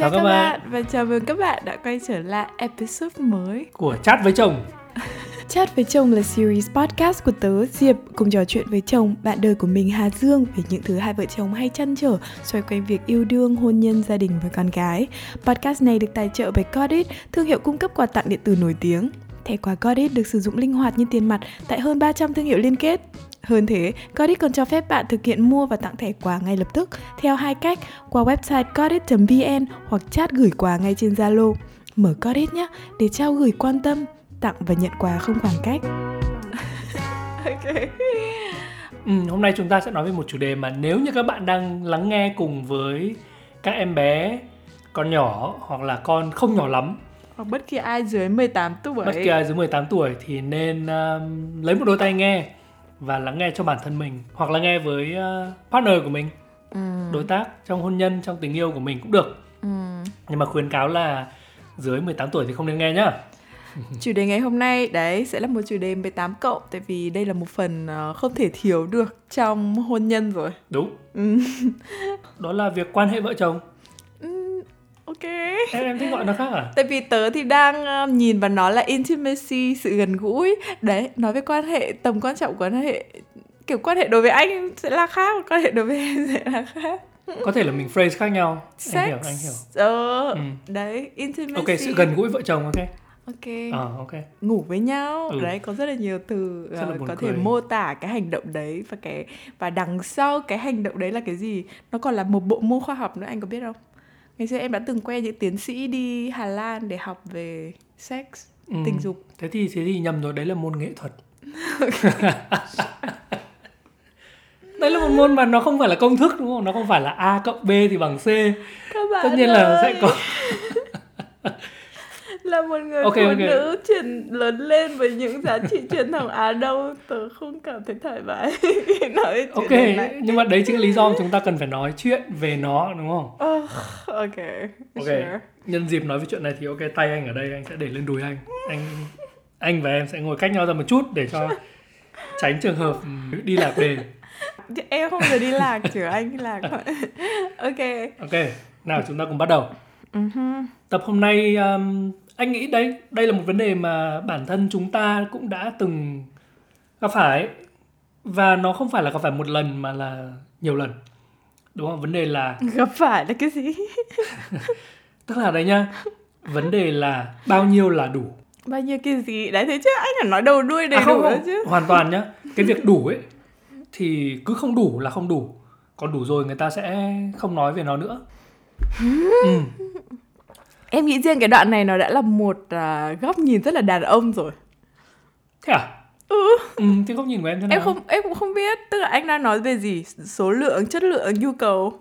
Chào, các bạn. và chào mừng các bạn đã quay trở lại episode mới của Chat với chồng. Chat với chồng là series podcast của tớ Diệp cùng trò chuyện với chồng, bạn đời của mình Hà Dương về những thứ hai vợ chồng hay chăn trở xoay quanh việc yêu đương, hôn nhân, gia đình và con cái. Podcast này được tài trợ bởi Codit, thương hiệu cung cấp quà tặng điện tử nổi tiếng. Thẻ quà Codit được sử dụng linh hoạt như tiền mặt tại hơn 300 thương hiệu liên kết. Hơn thế, Codit còn cho phép bạn thực hiện mua và tặng thẻ quà ngay lập tức theo hai cách qua website codit.vn hoặc chat gửi quà ngay trên Zalo. Mở Codit nhé để trao gửi quan tâm, tặng và nhận quà không khoảng cách. ok. Ừ, hôm nay chúng ta sẽ nói về một chủ đề mà nếu như các bạn đang lắng nghe cùng với các em bé con nhỏ hoặc là con không nhỏ lắm hoặc bất kỳ ai dưới 18 tuổi bất kỳ ai dưới 18 tuổi thì nên uh, lấy một đôi tai nghe và lắng nghe cho bản thân mình hoặc là nghe với uh, partner của mình ừ. đối tác trong hôn nhân trong tình yêu của mình cũng được ừ. nhưng mà khuyến cáo là dưới 18 tuổi thì không nên nghe nhá chủ đề ngày hôm nay đấy sẽ là một chủ đề 18 cộng tại vì đây là một phần uh, không thể thiếu được trong hôn nhân rồi đúng ừ. đó là việc quan hệ vợ chồng ok. Em em thích gọi nó khác à? Tại vì tớ thì đang uh, nhìn vào nó là intimacy sự gần gũi. Đấy nói về quan hệ tầm quan trọng của quan hệ kiểu quan hệ đối với anh sẽ là khác quan hệ đối với em sẽ là khác. Có thể là mình phrase khác nhau. Sex. anh hiểu anh hiểu. Ờ, ừ. đấy intimacy. Ok sự gần gũi vợ chồng ok? Ok. À, ok. Ngủ với nhau. Ừ. đấy có rất là nhiều từ uh, là có cười. thể mô tả cái hành động đấy và cái và đằng sau cái hành động đấy là cái gì? Nó còn là một bộ môn khoa học nữa anh có biết không ngày xưa em đã từng quen những tiến sĩ đi Hà Lan để học về sex ừ. tình dục. Thế thì thế thì nhầm rồi đấy là môn nghệ thuật. Đấy là một môn mà nó không phải là công thức đúng không? Nó không phải là a cộng b thì bằng c. Tất nhiên ơi. là sẽ có là một người okay, phụ okay. nữ truyền lớn lên với những giá trị truyền thống Á Đông tớ không cảm thấy thoải mái khi nói chuyện Ok, này. nhưng mà đấy chính là lý do mà chúng ta cần phải nói chuyện về nó đúng không? Oh, ok, ok. Sure. Nhân dịp nói về chuyện này thì ok tay anh ở đây anh sẽ để lên đùi anh. Anh anh và em sẽ ngồi cách nhau ra một chút để cho tránh trường hợp đi lạc đề. Em không thể đi lạc chứ anh đi lạc. ok. Ok, nào chúng ta cùng bắt đầu. Uh-huh. Tập hôm nay um, anh nghĩ đây đây là một vấn đề mà bản thân chúng ta cũng đã từng gặp phải. Và nó không phải là gặp phải một lần mà là nhiều lần. Đúng không? Vấn đề là gặp phải là cái gì? Tức là đấy nhá vấn đề là bao nhiêu là đủ? Bao nhiêu cái gì? Đấy thế chứ anh phải nói đầu đuôi đầy à, không, đủ không. chứ. hoàn toàn nhá. Cái việc đủ ấy thì cứ không đủ là không đủ. Còn đủ rồi người ta sẽ không nói về nó nữa. Ừ em nghĩ riêng cái đoạn này nó đã là một uh, góc nhìn rất là đàn ông rồi. Thế à? Ừ, ừ thế góc nhìn của em thế nào? em không em cũng không biết tức là anh đang nói về gì? Số lượng chất lượng nhu cầu.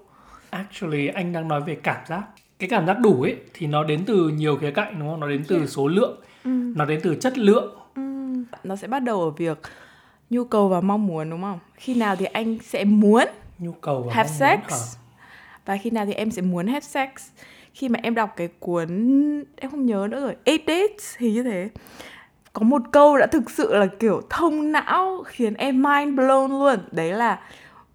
Actually anh đang nói về cảm giác. Cái cảm giác đủ ấy thì nó đến từ nhiều khía cạnh đúng không? Nó đến từ yeah. số lượng. Ừ. nó đến từ chất lượng. Ừ. nó sẽ bắt đầu ở việc nhu cầu và mong muốn đúng không? Khi nào thì anh sẽ muốn nhu cầu và have sex? muốn và khi nào thì em sẽ muốn have sex khi mà em đọc cái cuốn em không nhớ nữa rồi Eight Dates thì như thế có một câu đã thực sự là kiểu thông não khiến em mind blown luôn đấy là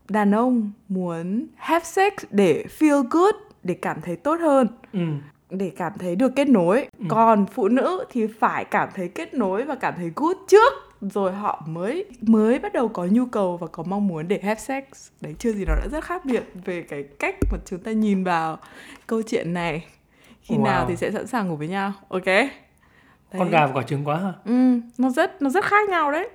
đàn ông muốn have sex để feel good để cảm thấy tốt hơn ừ. để cảm thấy được kết nối ừ. còn phụ nữ thì phải cảm thấy kết nối và cảm thấy good trước rồi họ mới mới bắt đầu có nhu cầu và có mong muốn để have sex. Đấy chưa gì nó đã rất khác biệt về cái cách mà chúng ta nhìn vào câu chuyện này. Khi wow. nào thì sẽ sẵn sàng ngủ với nhau ok? Đấy. con gà và quả trứng quá ha ừ nó rất nó rất khác nhau đấy.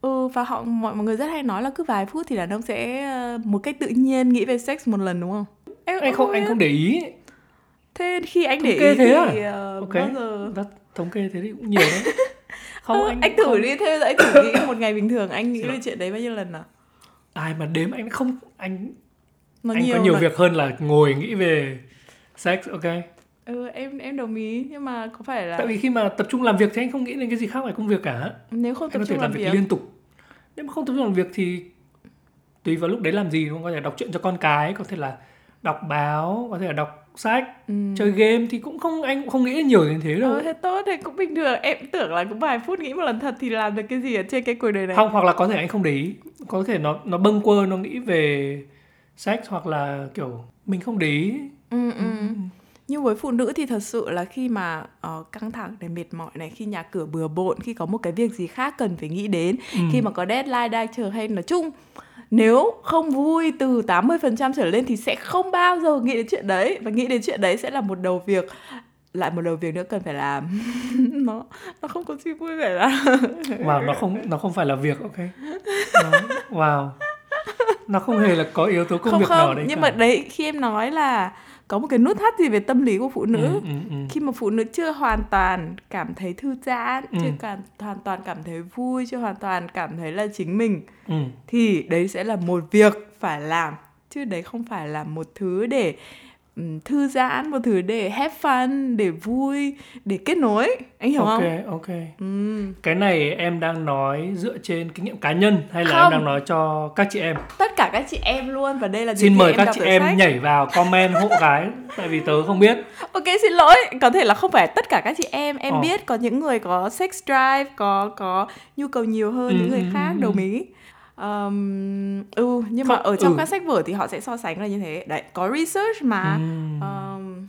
Ừ và họ mọi mọi người rất hay nói là cứ vài phút thì đàn ông sẽ ờ, một cách tự nhiên nghĩ về sex một lần đúng không? Em anh không, anh không để ý. Thế khi anh thống để ý thế thì à? uh, ok bao giờ? thống kê thế thì cũng nhiều đấy không anh anh thử không... đi theo anh thử nghĩ một ngày bình thường anh nghĩ về chuyện đấy bao nhiêu lần nào? Ai mà đếm anh không anh Nó anh nhiều có nhiều mà. việc hơn là ngồi nghĩ về sex ok. Ừ em em đồng ý nhưng mà có phải là tại vì khi mà tập trung làm việc thì anh không nghĩ đến cái gì khác ngoài công việc cả. Nếu không tập anh có trung thể làm, việc, việc. liên tục. Nếu mà không tập trung làm việc thì tùy vào lúc đấy làm gì đúng không? Có thể đọc truyện cho con cái có thể là đọc báo có thể là đọc sách ừ. chơi game thì cũng không anh cũng không nghĩ nhiều đến thế đâu ờ, thế tốt thì cũng bình thường em tưởng là cũng vài phút nghĩ một lần thật thì làm được cái gì ở trên cái cuộc đời này không hoặc là có thể anh không để ý có thể nó nó bâng quơ nó nghĩ về sex hoặc là kiểu mình không để ý ừ, ừ. ừ. nhưng với phụ nữ thì thật sự là khi mà uh, căng thẳng để mệt mỏi này khi nhà cửa bừa bộn khi có một cái việc gì khác cần phải nghĩ đến ừ. khi mà có deadline đang chờ hay nói chung nếu không vui từ 80% trở lên thì sẽ không bao giờ nghĩ đến chuyện đấy. Và nghĩ đến chuyện đấy sẽ là một đầu việc. Lại một đầu việc nữa cần phải làm. Nó nó không có gì vui vẻ là wow nó không nó không phải là việc ok. Nó, wow. Nó không hề là có yếu tố công không, việc không, nào đấy nhưng cả. mà đấy khi em nói là có một cái nút thắt gì về tâm lý của phụ nữ ừ, ừ, ừ. khi mà phụ nữ chưa hoàn toàn cảm thấy thư giãn Ừ. chưa cảm hoàn toàn cảm thấy vui chưa hoàn toàn cảm thấy là chính mình ừ. thì đấy sẽ là một việc phải làm chứ đấy không phải là một thứ để thư giãn một thứ để have fun để vui để kết nối anh hiểu ok không ok Ừm, cái này em đang nói dựa trên kinh nghiệm cá nhân hay là Không. em đang nói cho các chị em tất cả các chị em luôn và đây là xin mời các chị em sách. nhảy vào comment hộ gái tại vì tớ không biết Ok xin lỗi, có thể là không phải tất cả các chị em em Ờ. biết có những người có sex drive, có có nhu cầu nhiều hơn Ừ, những người ừ, khác ừ, đồng ừ. ý. Ờm, ừ nhưng mà Không, ở trong ừ. các sách vở thì họ sẽ so sánh là như thế. Đấy, có research mà. Ừm. Ờm,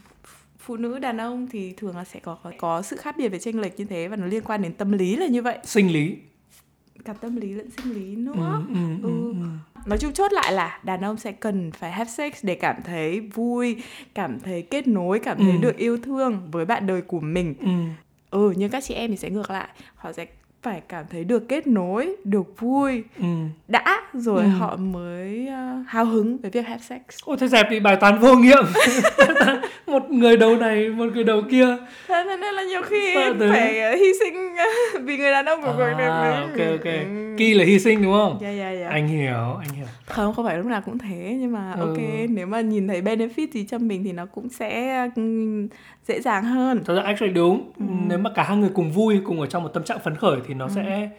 phụ nữ đàn ông thì thường là sẽ có có, có sự khác biệt về chênh lệch như thế và nó liên quan đến tâm lý là như vậy. sinh lý Cả tâm lý lẫn sinh lý nữa. ừ, ừ, ừ, Ừ. ừ. Nói chung chốt lại là đàn ông sẽ cần phải have sex để cảm thấy vui, cảm thấy kết nối, cảm thấy Ừ. được yêu thương với bạn đời của mình. Ừ. Ừ, nhưng các chị em thì sẽ ngược lại. Họ sẽ phải cảm thấy được kết nối, được vui, Ừ. đã rồi Ừ. họ mới uh, hào hứng với việc have sex. Ôi thế dẹp thì bài toán vô nghiệm Một người đầu này, một người đầu kia Thế nên là nhiều khi thế? phải uh, hy sinh uh, vì người đàn ông của đời à, mình. ok ok Ừ. Kỳ là hy sinh đúng không? Dạ dạ dạ. Anh hiểu, anh hiểu Không, không phải lúc nào cũng thế nhưng mà Ừ. ok, nếu mà nhìn thấy benefit gì cho mình thì nó cũng sẽ ừm, dễ dàng hơn. Thật ra actually đúng Ừ. Nếu mà cả hai người cùng vui, cùng ở trong một tâm trạng phấn khởi Thì nó sẽ,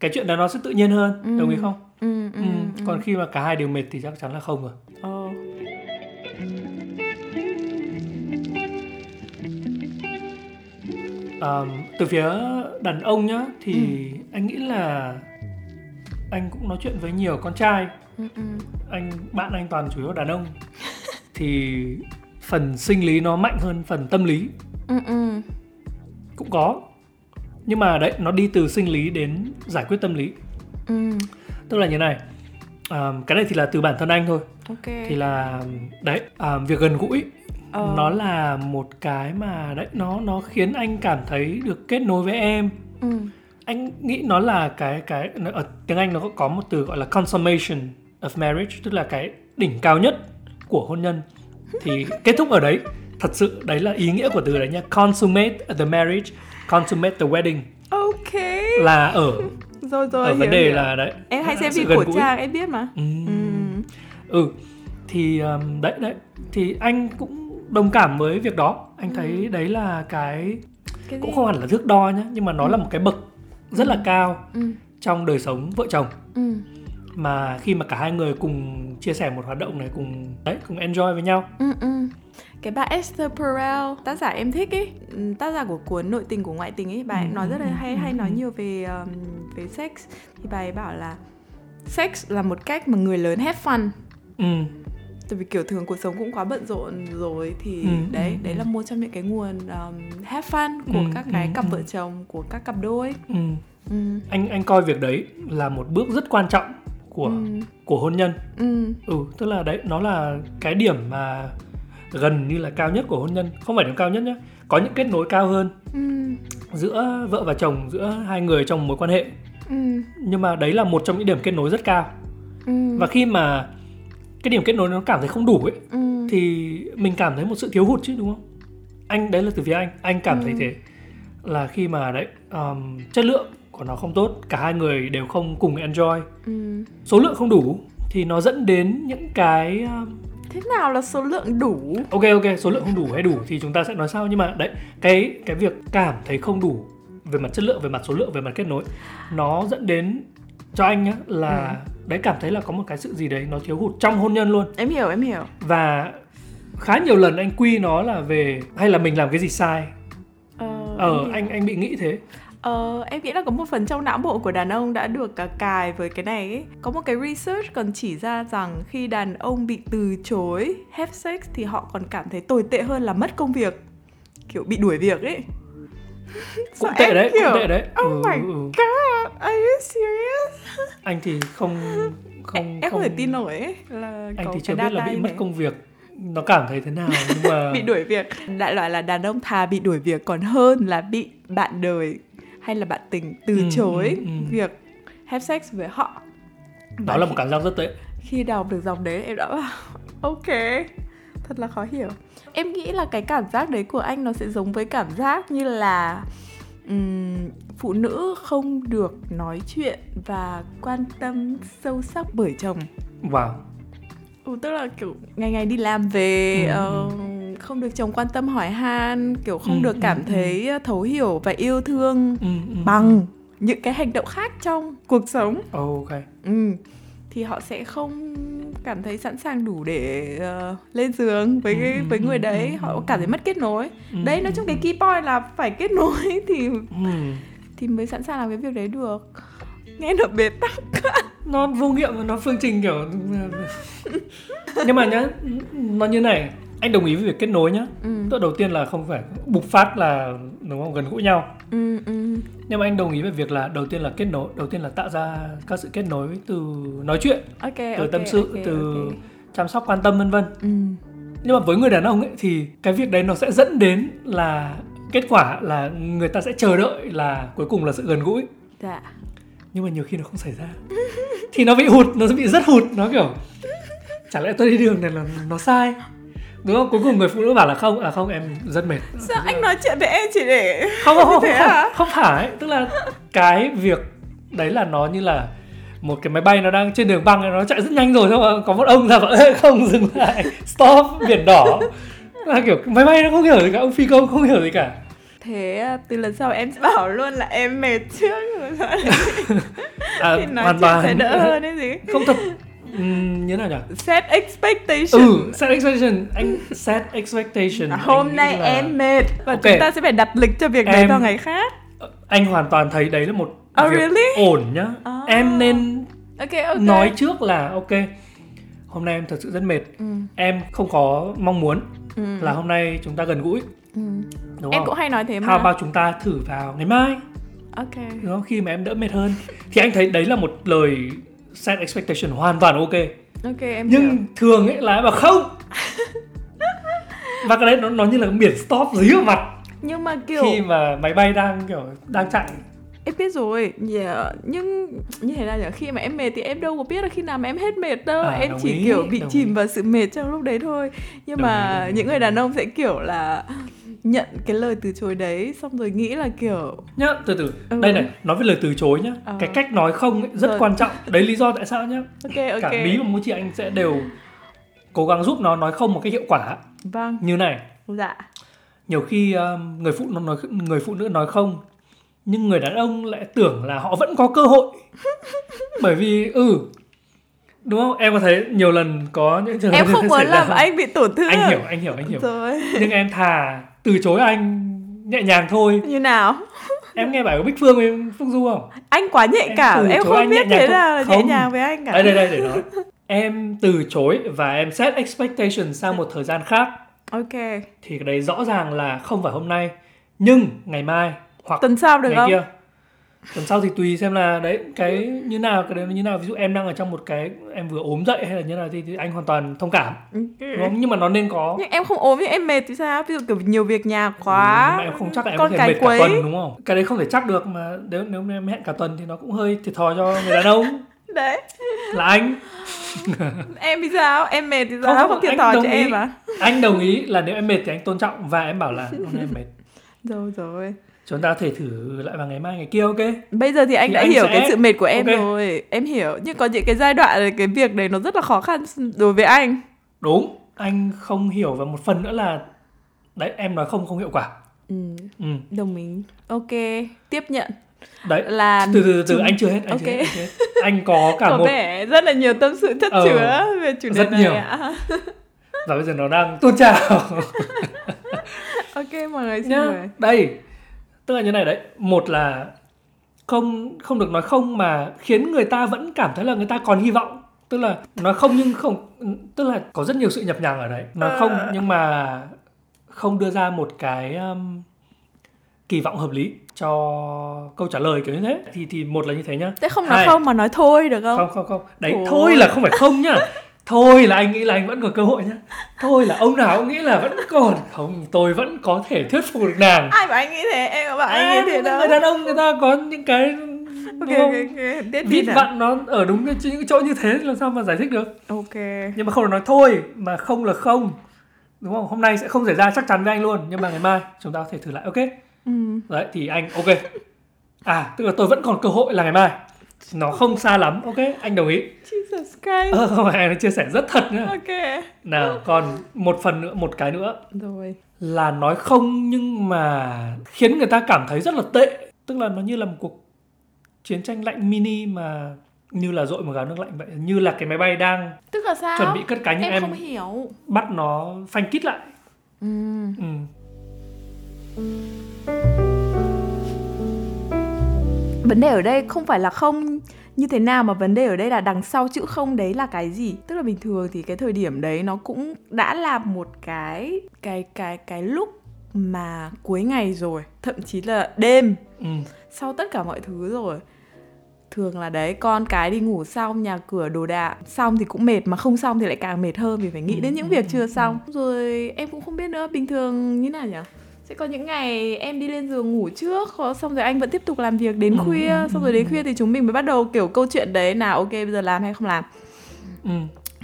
cái chuyện đó nó sẽ tự nhiên hơn Ừ. Đồng ý không? Ừ, ừ, Ừ. Còn khi mà cả hai đều mệt thì chắc chắn là không rồi Ồ. um, Từ phía đàn ông nhá Thì Ừ. anh nghĩ là Anh cũng nói chuyện với nhiều con trai Ừ, ừ. anh bạn anh toàn chủ yếu đàn ông thì phần sinh lý nó mạnh hơn phần tâm lý Ừ, ừ. cũng có nhưng mà đấy nó đi từ sinh lý đến giải quyết tâm lý Ừ. tức là như này à, cái này thì là từ bản thân anh thôi Ok. thì là đấy à, việc gần gũi Ờ. nó là một cái mà đấy nó nó khiến anh cảm thấy được kết nối với em Ừ. anh nghĩ nó là cái cái ở tiếng anh nó có một từ gọi là consummation of marriage tức là cái đỉnh cao nhất của hôn nhân thì kết thúc ở đấy thật sự đấy là ý nghĩa của từ đấy nha consummate the marriage consummate the wedding Ok. là ở Rồi rồi. ở hiểu, vấn đề hiểu. là đấy em hay xem phim gũi. trang em biết mà. ừ. Ừ. ừ thì um, đấy đấy thì anh cũng đồng cảm với việc đó anh thấy đấy là cái Cái cũng không hẳn là thước đo nhá nhưng mà nó là một cái bậc rất là cao Ừ. trong đời sống vợ chồng Ừ. mà khi mà cả hai người cùng chia sẻ một hoạt động này cùng đấy cùng enjoy với nhau Ừ, ừ. Cái bà Esther Perel, tác giả em thích ấy, ừ, tác giả của cuốn Nội tình của ngoại tình ấy, bà ấy Ừ, nói rất là ừ, hay ừ, hay nói ừ. nhiều về um, về sex thì bà ấy bảo là sex là một cách mà người lớn have fun. ừ Tại vì kiểu thường cuộc sống cũng quá bận rộn rồi thì Ừ, đấy, ừ, đấy ừ. là một trong những cái nguồn um, have fun của Ừ, các cái ừ, cặp ừ. vợ chồng, của các cặp đôi. ừ Ừ. anh anh coi việc đấy là một bước rất quan trọng của Ừ. của hôn nhân Ừ. ừ tức là đấy nó là cái điểm mà gần như là cao nhất của hôn nhân không phải điểm cao nhất nhé có những kết nối cao hơn Ừ. giữa vợ và chồng giữa hai người trong mối quan hệ Ừ. nhưng mà đấy là một trong những điểm kết nối rất cao Ừ. và khi mà cái điểm kết nối nó cảm thấy không đủ ấy Ừ. thì mình cảm thấy một sự thiếu hụt chứ đúng không anh đấy là từ phía anh anh cảm thấy Ừ. thế là khi mà đấy um, chất lượng của nó không tốt cả hai người đều không cùng enjoy Ừ. số lượng không đủ thì nó dẫn đến những cái um, Thế nào là số lượng đủ? ok ok số lượng không đủ hay đủ thì chúng ta sẽ nói sau. Nhưng mà đấy cái cái việc cảm thấy không đủ về mặt chất lượng về mặt số lượng về mặt kết nối nó dẫn đến cho anh nhá là đấy cảm thấy là có một cái sự gì đấy nó thiếu hụt trong hôn nhân luôn. Em hiểu, em hiểu. và khá nhiều lần anh quy nó là về hay là mình làm cái gì sai? Ờ, ờ anh anh bị nghĩ thế Ờ, em nghĩ là có một phần trong não bộ của đàn ông đã được cả cài với cái này ấy. Có một cái research còn chỉ ra rằng khi đàn ông bị từ chối have sex thì họ còn cảm thấy tồi tệ hơn là mất công việc. Kiểu bị đuổi việc ấy. cũng tệ đấy kiểu, cũng tệ đấy Oh Ừ, my ừ, ừ. god, are you serious? anh thì không không em, không thể tin nổi ấy là anh thì chưa biết là bị mất công việc nó cảm thấy thế nào nhưng mà bị đuổi việc. Đại loại là đàn ông thà bị đuổi việc còn hơn là bị bạn đời hay là bạn tình từ Ừ, chối ừ, ừ. việc have sex với họ. đó là một cảm giác rất tệ. khi đọc được dòng đấy em đã bảo ok thật là khó hiểu. Em nghĩ là cái cảm giác đấy của anh nó sẽ giống với cảm giác như là ừm, phụ nữ không được nói chuyện và quan tâm sâu sắc bởi chồng. Wow. Ừ, tức là kiểu ngày ngày đi làm về Ừ, ờ, không được chồng quan tâm hỏi han kiểu không Ừ, được ừ, cảm ừ. thấy thấu hiểu và yêu thương ừ, ừ. bằng những cái hành động khác trong cuộc sống ok Ừ. Thì họ sẽ không cảm thấy sẵn sàng đủ để ờ, lên giường với Ừ, cái, ừ, với người ừ, đấy, ừ, họ ừ, cảm thấy ừ. mất kết nối. Ừ, đấy, nói ừ, chung cái ừ. key point là phải kết nối thì ừ. thì mới sẵn sàng làm cái việc đấy được. Nghe nó bế tắc. nó vô nghiệm và nó phương trình kiểu nhưng mà nhá nó như này anh đồng ý với việc kết nối nhá Ừ. Tức đầu tiên là không phải bục phát là đúng không gần gũi nhau Ừ, ừ. nhưng mà anh đồng ý với việc là đầu tiên là kết nối đầu tiên là tạo ra các sự kết nối từ nói chuyện Ok, từ ok, tâm sự ok, từ ok. chăm sóc quan tâm vân vân Ừ. nhưng mà với người đàn ông ấy thì cái việc đấy nó sẽ dẫn đến là kết quả là người ta sẽ chờ đợi là cuối cùng là sự gần gũi Dạ. nhưng mà nhiều khi nó không xảy ra thì nó bị hụt nó bị rất hụt nó kiểu chả lẽ tôi đi đường này là nó sai đúng không? Cuối cùng người phụ nữ bảo là không à không em rất mệt. Sao anh nói chuyện với em chỉ để không không không, Thế không, à? không phải. Tức là cái việc đấy là nó như là một cái máy bay nó đang trên đường băng nó chạy rất nhanh rồi xong rồi có một ông ra bảo "Ê, không dừng lại. Stop biển đỏ. Là kiểu máy bay nó không hiểu gì cả ông phi công không hiểu gì cả. Thế à, từ lần sau em sẽ bảo luôn là em mệt trước. Rồi à, thì nói hoàn toàn. sẽ đỡ hơn đấy gì. không thật Như thế nào nhỉ Set expectation. ừ set expectation anh set expectation À, hôm nay là- em mệt và Ok. chúng ta sẽ phải đặt lịch cho việc đấy Em- vào ngày khác. anh hoàn toàn thấy đấy là một Oh, việc really? ổn nhá À. em nên Ok ok. nói trước là ok hôm nay em thật sự rất mệt Ừ, em không có mong muốn ừ, là hôm nay chúng ta gần gũi ừ. đúng Em không cũng hay nói thế mà. how about chúng ta thử vào ngày mai Ok. đúng không khi mà em đỡ mệt hơn thì anh thấy đấy là một lời set expectation hoàn toàn ok Ok em nhưng hiểu. thường ấy là em bảo không và cái đấy nó, nó như là biển stop dưới vào mặt Nhưng mà kiểu khi mà máy bay đang kiểu đang chạy em biết rồi. Yeah. Nhưng như thế nào nhỉ? Khi mà em mệt thì em đâu có biết là khi nào mà em hết mệt đâu. À, em chỉ ý, kiểu bị chìm ý. vào sự mệt trong lúc đấy thôi. Nhưng Đồng mà ý, đồng ý, những người đàn ông sẽ kiểu là nhận cái lời từ chối đấy xong rồi nghĩ là kiểu nhá từ từ Ừ. đây này nói về lời từ chối nhá Ờ. cái cách nói không ấy, rất Rồi. quan trọng đấy lý do tại sao nhá ok ok. cả bí và mũ chị anh sẽ đều cố gắng giúp nó nói không một cách hiệu quả Vâng. như này Dạ. nhiều khi um, người phụ nữ nói người phụ nữ nói không nhưng người đàn ông lại tưởng là họ vẫn có cơ hội bởi vì ừ đúng không em có thấy nhiều lần có những trường hợp Em không muốn làm anh bị tổn thương. anh hiểu anh hiểu anh hiểu Rồi. nhưng em thà từ chối anh nhẹ nhàng thôi Như nào? em nghe bài của Bích Phương với Phương Du không Anh quá nhạy Em cảm, em chối không biết thế là nhẹ nhàng với anh cả. đây đây đây để nói em từ chối và em set expectation sang một thời gian khác Ok. thì cái đấy rõ ràng là không phải hôm nay nhưng ngày mai hoặc Tuần sau được ngày không? kia tuần sau thì tùy xem là đấy cái như nào cái đấy như nào ví dụ em đang ở trong một cái em vừa ốm dậy hay là như nào thì, thì anh hoàn toàn thông cảm đúng không nhưng mà nó nên có Nhưng em không ốm nhưng em mệt thì sao? Ví dụ kiểu nhiều việc nhà Ừ, quá. nhưng mà em không chắc là em con có thể mệt cả quấy. tuần đúng không cái đấy không thể chắc được mà nếu nếu em hẹn cả tuần thì nó cũng hơi thiệt thòi cho người đàn ông Đấy. là anh Em thì sao? Em mệt thì sao? không, Không thiệt thòi cho ý. em à? anh đồng ý là nếu em mệt thì anh tôn trọng và em bảo là hôm nay em mệt Rồi rồi. Chúng ta có thể thử lại vào ngày mai ngày kia ok Bây giờ thì anh Thì đã anh hiểu sẽ- cái sự mệt của em Ok. rồi. Em hiểu. Nhưng có những cái giai đoạn này, cái việc đấy nó rất là khó khăn đối với anh. đúng anh không hiểu và một phần nữa là đấy em nói không không hiệu quả Ừ, ừ. đồng ý. Ok, tiếp nhận đấy là từ từ từ, từ anh chưa hết anh Ok. chưa hết, anh chưa hết anh có cả có một vẻ rất là nhiều tâm sự chất Ờ, chứa về chủ đề rất này nhiều. ạ. và bây giờ nó đang tuôn trào ok mọi người xin mời. đây tức là như này đấy một là không không được nói không mà khiến người ta vẫn cảm thấy là người ta còn hy vọng tức là nói không nhưng không tức là có rất nhiều sự nhập nhằng ở đấy nói không Ờ. nhưng mà không đưa ra một cái um, kỳ vọng hợp lý cho câu trả lời kiểu như thế thì thì một là như thế nhá Thế không nói Hai. không mà nói thôi được không? không không không đấy Ôi. thôi là không phải không nhá thôi là anh nghĩ là anh vẫn còn cơ hội nhá thôi là ông nào cũng nghĩ là vẫn còn không tôi vẫn có thể thuyết phục được nàng Ai bảo anh nghĩ thế? Em có bảo anh nghĩ thế đâu. người đàn ông người ta có những cái Ok, đúng ok, không? ok. Biết vít biết à? vặn nó ở đúng những chỗ như thế làm sao mà giải thích được Ok. nhưng mà không là nói thôi mà không là không đúng không hôm nay sẽ không xảy ra chắc chắn với anh luôn nhưng mà ngày mai chúng ta có thể thử lại ok Ừ. đấy thì anh ok à tức là tôi vẫn còn cơ hội là ngày mai nó không xa lắm ok anh đồng ý Jesus Christ. ờ không phải anh chia sẻ rất thật nhá Ok. nào còn một phần nữa một cái nữa Rồi. là nói không nhưng mà khiến người ta cảm thấy rất là tệ tức là nó như là một cuộc chiến tranh lạnh mini mà như là dội một gáo nước lạnh vậy như là cái máy bay đang Tức là sao? chuẩn bị cất cánh nhưng em, em, không hiểu. bắt nó phanh kít lại Ừ. ừ. Vấn đề ở đây không phải là không như thế nào mà vấn đề ở đây là đằng sau chữ không đấy là cái gì? Tức là bình thường thì cái thời điểm đấy nó cũng đã là một cái cái cái cái lúc mà cuối ngày rồi thậm chí là đêm. Ừ. sau tất cả mọi thứ rồi. Thường là đấy con cái đi ngủ xong nhà cửa đồ đạc xong thì cũng mệt mà không xong thì lại càng mệt hơn vì phải nghĩ Ừ, đến những ừ, việc ừ, chưa xong. Rồi em cũng không biết nữa bình thường như nào nhỉ sẽ có những ngày em đi lên giường ngủ trước xong rồi anh vẫn tiếp tục làm việc đến Ừ, khuya. Ừ, xong rồi đến khuya thì chúng mình mới bắt đầu kiểu câu chuyện đấy nào ok bây giờ làm hay không làm? Ừ.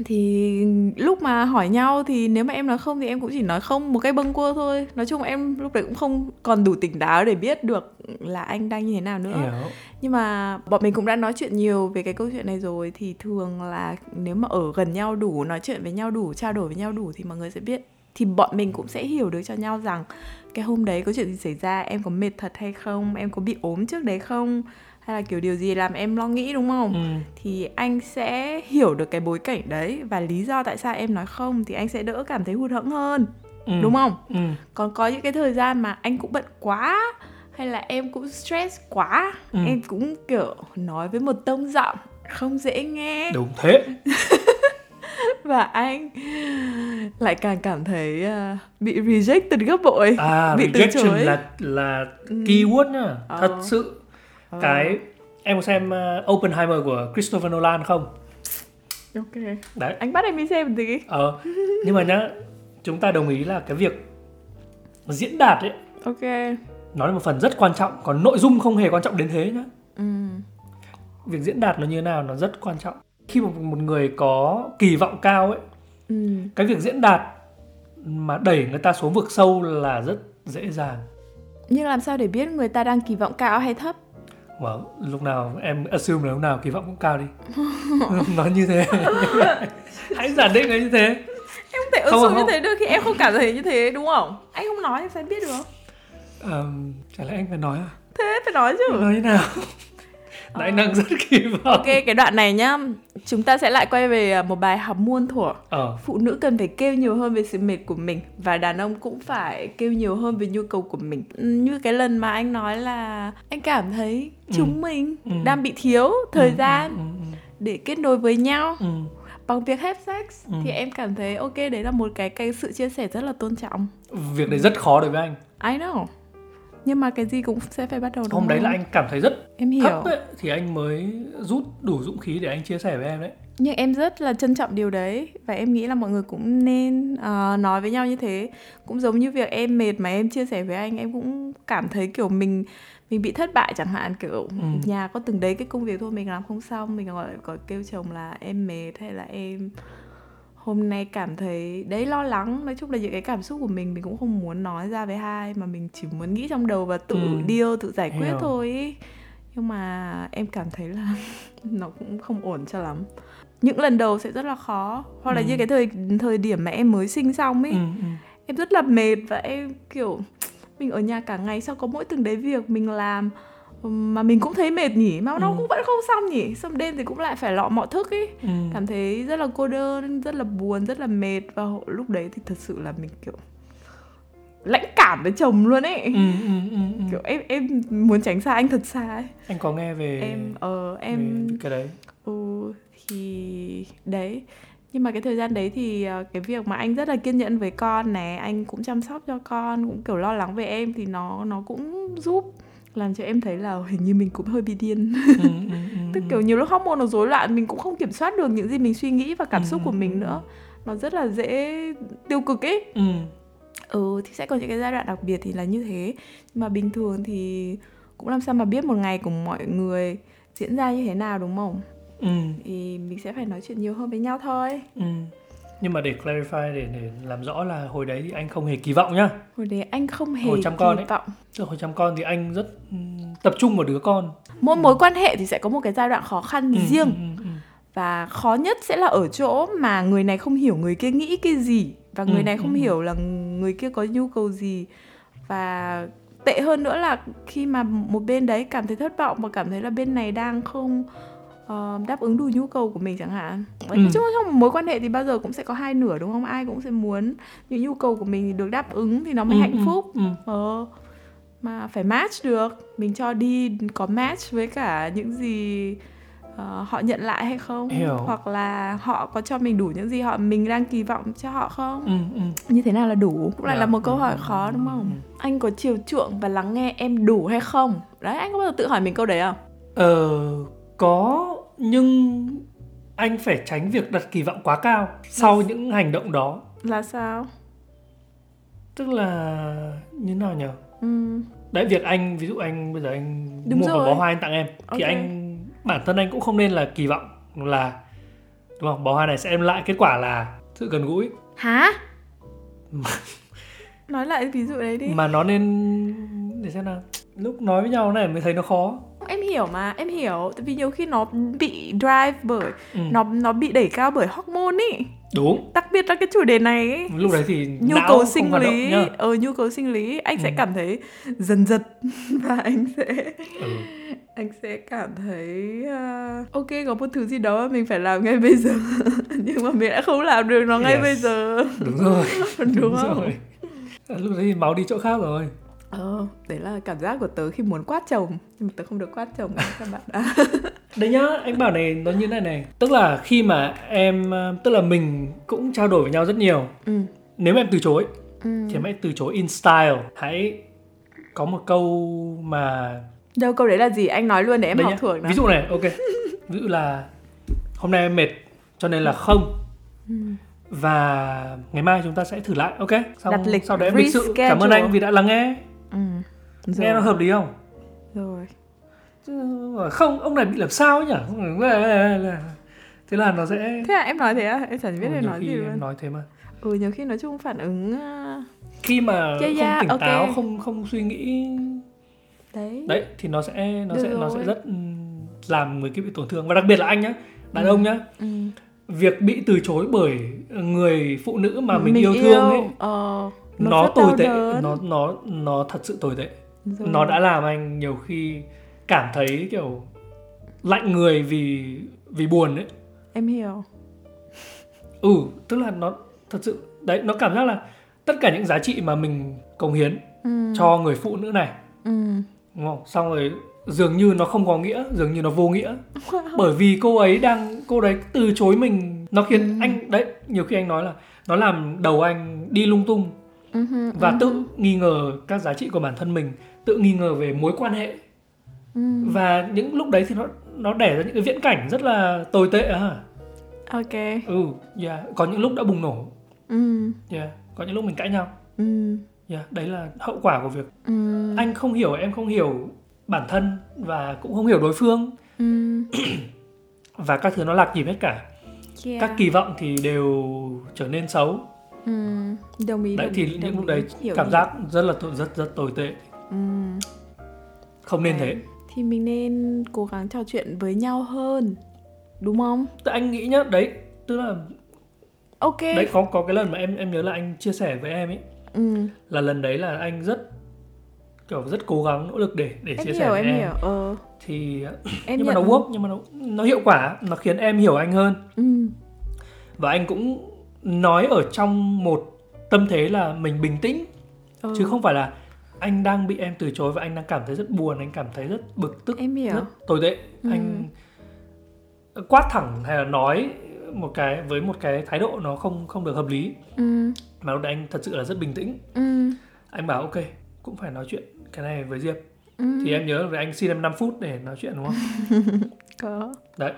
thì lúc mà hỏi nhau thì nếu mà em nói không thì em cũng chỉ nói không một cách bâng quơ thôi. Nói chung em lúc đấy cũng không còn đủ tỉnh táo để biết được là anh đang như thế nào nữa. Hiểu. Nhưng mà bọn mình cũng đã nói chuyện nhiều về cái câu chuyện này rồi thì thường là nếu mà ở gần nhau đủ nói chuyện với nhau đủ trao đổi với nhau đủ thì mọi người sẽ biết thì bọn mình cũng sẽ hiểu được cho nhau rằng cái hôm đấy có chuyện gì xảy ra em có mệt thật hay không em có bị ốm trước đấy không hay là kiểu điều gì làm em lo nghĩ đúng không ừ. thì anh sẽ hiểu được cái bối cảnh đấy và lý do tại sao em nói không thì anh sẽ đỡ cảm thấy hụt hẫng hơn Ừ. đúng không ừ. còn có những cái thời gian mà anh cũng bận quá hay là em cũng stress quá Ừ. em cũng kiểu nói với một tông giọng không dễ nghe đúng thế và anh lại càng cảm thấy à, bị rejected gấp bội à bị từ chối. là là Ừ. keyword nhá. Ờ. thật sự. Ờ, cái em có xem uh, Oppenheimer của Christopher Nolan không? Ok. Đấy. Anh bắt em đi xem gì ờ. Nhưng mà nhá chúng ta đồng ý là cái việc diễn đạt ấy ok. nó là một phần rất quan trọng còn nội dung không hề quan trọng đến thế nhá. Ừ. việc diễn đạt nó như thế nào nó rất quan trọng. Khi mà một người có kỳ vọng cao ấy Ừ. cái việc diễn đạt mà đẩy người ta xuống vực sâu là rất dễ dàng nhưng làm sao để biết người ta đang kỳ vọng cao hay thấp Wow, lúc nào em assume là lúc nào kỳ vọng cũng cao đi Nói như thế Hãy giả định là như thế em không thể Không, ứng xử như không. thế được khi em không cảm thấy như thế đúng không anh không nói em sẽ biết được Ờm, Chả lẽ anh phải nói à? thế phải nói chứ Nói thế nào? Là anh đang rất kỳ vọng. Ok cái đoạn này nhá. Chúng ta sẽ lại quay về à, một bài học muôn thuở. Ờ, phụ nữ cần phải kêu nhiều hơn về sự mệt của mình và đàn ông cũng phải kêu nhiều hơn về nhu cầu của mình. Ừ, như cái lần mà anh nói là anh cảm thấy chúng mình Ừ. đang bị thiếu thời ừ, gian ừ, ừ, để kết nối với nhau. Ừ, bằng việc have sex Ừ. thì em cảm thấy ok đấy là một cái cái sự chia sẻ rất là tôn trọng. Ừ. Việc đấy rất khó đối với anh. I know nhưng mà cái gì cũng sẽ phải bắt đầu đúng Hôm đấy không? là anh cảm thấy rất em hiểu thấp ấy Thì anh mới rút đủ dũng khí để anh chia sẻ với em đấy nhưng em rất là trân trọng điều đấy và em nghĩ là mọi người cũng nên ờ, nói với nhau như thế cũng giống như việc em mệt mà em chia sẻ với anh em cũng cảm thấy kiểu mình mình bị thất bại chẳng hạn kiểu Ừ. nhà có từng đấy cái công việc thôi mình làm không xong mình gọi gọi kêu chồng là em mệt hay là em hôm nay cảm thấy đấy lo lắng nói chung là những cái cảm xúc của mình mình cũng không muốn nói ra với hai mà mình chỉ muốn nghĩ trong đầu và tự Ừ. deal tự giải quyết Hiểu. thôi ý. nhưng mà em cảm thấy là nó cũng không ổn cho lắm những lần đầu sẽ rất là khó hoặc là Ừ. như cái thời thời điểm mà em mới sinh xong ấy ừ, ừ. em rất là mệt và em kiểu mình ở nhà cả ngày sao có mỗi từng đấy việc mình làm mà mình cũng thấy mệt nhỉ mà nó Ừ. cũng vẫn không xong nhỉ. Xong đêm thì cũng lại phải lọ mọ thức ấy ừ. cảm thấy rất là cô đơn rất là buồn rất là mệt. Và lúc đấy thì thật sự là mình kiểu lãnh cảm với chồng luôn ấy. Ừ, ừ, ừ, ừ. kiểu em em muốn tránh xa anh thật xa ấy. Anh có nghe về em ờ em về cái đấy? Ừ thì đấy. Nhưng mà cái thời gian đấy thì ờ, cái việc mà anh rất là kiên nhẫn với con này anh cũng chăm sóc cho con cũng kiểu lo lắng về em thì nó nó cũng giúp làm cho em thấy là hình như mình cũng hơi bị điên. Ừ, ừ, ừ, tức kiểu nhiều lúc hormone nó rối loạn mình cũng không kiểm soát được những gì mình suy nghĩ và cảm xúc của mình nữa. Nó rất là dễ tiêu cực ấy. Ừ. ừ thì sẽ có những cái giai đoạn đặc biệt thì là như thế. Nhưng mà bình thường thì cũng làm sao mà biết một ngày của mọi người diễn ra như thế nào đúng không? Ừ. thì mình sẽ phải nói chuyện nhiều hơn với nhau thôi. Ừ. Nhưng mà để clarify để để làm rõ là hồi đấy thì anh không hề kỳ vọng nhá. hồi đấy anh không hề Hồi chăm con kỳ ấy. vọng Từ hồi chăm con thì anh rất ừm, tập trung vào đứa con. mỗi mối quan hệ thì sẽ có một cái giai đoạn khó khăn Ừ, riêng ừ, ừ, ừ. và khó nhất sẽ là ở chỗ mà người này không hiểu người kia nghĩ cái gì và người Ừ, này không ừ, ừ. hiểu là người kia có nhu cầu gì và tệ hơn nữa là khi mà một bên đấy cảm thấy thất vọng và cảm thấy là bên này đang không ờ, đáp ứng đủ nhu cầu của mình chẳng hạn Ừ. nói chung trong một mối quan hệ thì bao giờ cũng sẽ có hai nửa đúng không ai cũng sẽ muốn những nhu cầu của mình được đáp ứng thì nó mới Ừ, hạnh ừ, phúc ừ. ờ mà phải match được mình cho đi có match với cả những gì ờ, họ nhận lại hay không Hiểu. hoặc là họ có cho mình đủ những gì họ mình đang kỳ vọng cho họ không Ừ, ừ. như thế nào là đủ cũng lại Dạ. là một câu Ừ, hỏi ừ, khó ừ, đúng ừ, không ừ. anh có chiều chuộng và lắng nghe em đủ hay không đấy anh có bao giờ tự hỏi mình câu đấy không Ờ, có nhưng anh phải tránh việc đặt kỳ vọng quá cao sau những hành động đó. là sao Tức là như nào nhỉ? ừ. Đấy việc anh ví dụ anh bây giờ anh Đúng mua một rồi. bó hoa anh tặng em thì Ok. anh bản thân anh cũng không nên là kỳ vọng là đúng không? Bó hoa này sẽ đem lại kết quả là sự gần gũi hả nói lại ví dụ đấy đi mà nó nên để xem nào lúc nói với nhau này mới thấy nó khó em hiểu mà em hiểu tại vì nhiều khi nó bị drive bởi ừ. nó nó bị đẩy cao bởi hormone ý đúng đặc biệt là cái chủ đề này ấy. lúc đấy thì nhu cầu sinh lý nhá. ờ nhu cầu sinh lý anh sẽ Ừ. cảm thấy dần dật và anh sẽ ừ. anh sẽ cảm thấy uh, ok có một thứ gì đó mà mình phải làm ngay bây giờ nhưng mà mình đã không làm được nó ngay Yes. bây giờ đúng rồi đúng, không rồi lúc đấy thì máu đi chỗ khác rồi ờ đấy là cảm giác của tớ khi muốn quát chồng nhưng mà tớ không được quát chồng các bạn đã đấy nhá anh bảo này nó như này này. Tức là khi mà em ờ, tức là mình cũng trao đổi với nhau rất nhiều. Ừ. Nếu mà em từ chối ừ. thì em hãy từ chối in style. Hãy có một câu mà đâu câu đấy là gì? Anh nói luôn để em Đây học nhá. thuộc nào. ví dụ này ok. Ví dụ là hôm nay em mệt cho nên là không. Ừ. và ngày mai chúng ta sẽ thử lại ok? Sau, Đặt lịch, sau đấy em lịch sự. cảm ơn anh vì đã lắng nghe ừ. Nghe nó hợp lý không? Rồi. Chứ không ông này bị làm sao ấy nhỉ? Thế là nó sẽ thế là em nói thế à? Em chẳng biết Ừ, em nói gì em luôn. nói thế mà. Ừ nhiều khi nói chung phản ứng uh, khi mà Yeah, không yeah, tỉnh ok. táo không không suy nghĩ đấy. Đấy thì nó sẽ nó Được sẽ nó sẽ rồi. rất ừm, làm người kia bị tổn thương. Và đặc biệt là anh nhá đàn Ừ. ông nhá. Ừ. việc bị từ chối bởi người phụ nữ mà mình, yêu thương ấy. ờ, nó, rất tồi tệ đớn. nó nó nó thật sự tồi tệ Rồi. nó đã làm anh nhiều khi cảm thấy kiểu lạnh người vì vì buồn ấy em hiểu ừ tức là nó thật sự đấy nó cảm giác là tất cả những giá trị mà mình cống hiến ừ. cho người phụ nữ này ừ. đúng không xong rồi dường như nó không có nghĩa dường như nó vô nghĩa bởi vì cô ấy đang cô đấy từ chối mình nó khiến Ừ. anh đấy nhiều khi anh nói là nó làm đầu anh đi lung tung Ừ và ừ tự nghi ngờ các giá trị của bản thân mình tự nghi ngờ về mối quan hệ ừ. và những lúc đấy thì nó nó đẻ ra những cái viễn cảnh rất là tồi tệ hả ok ừ yeah. có những lúc đã bùng nổ ừ. yeah. có những lúc mình cãi nhau Ừ. yeah. đấy là hậu quả của việc Ừ. anh không hiểu em không hiểu bản thân và cũng không hiểu đối phương Ừ. và các thứ nó lạc nhịp hết cả Yeah. các kỳ vọng thì đều trở nên xấu ừ. đồng ý đấy đồng thì ý, những đồng lúc đấy Hiểu, cảm hiểu. giác rất là rất rất tồi tệ ừ. không nên Đấy. thế thì mình nên cố gắng trò chuyện với nhau hơn đúng không Tức anh nghĩ nhá đấy tức là ok đấy có có cái lần mà em em nhớ là anh chia sẻ với em ấy ừ. là lần đấy là anh rất kiểu rất cố gắng nỗ lực để để em chia sẻ hiểu với em em, hiểu ờ thì em nhưng mà nó work nhưng mà nó nó hiệu quả nó khiến em hiểu anh hơn ừ. và anh cũng nói ở trong một tâm thế là mình bình tĩnh Ừ. chứ không phải là anh đang bị em từ chối và anh đang cảm thấy rất buồn anh cảm thấy rất bực tức em hiểu. rất tồi tệ. Ừ. anh quát thẳng hay là nói một cái với một cái thái độ nó không không được hợp lý. Ừ. Mà lúc đấy anh thật sự là rất bình tĩnh. Ừ. Anh bảo ok cũng phải nói chuyện cái này với diệp. Ừ. Thì em nhớ là anh xin em 5 phút để nói chuyện đúng không? Có. Đấy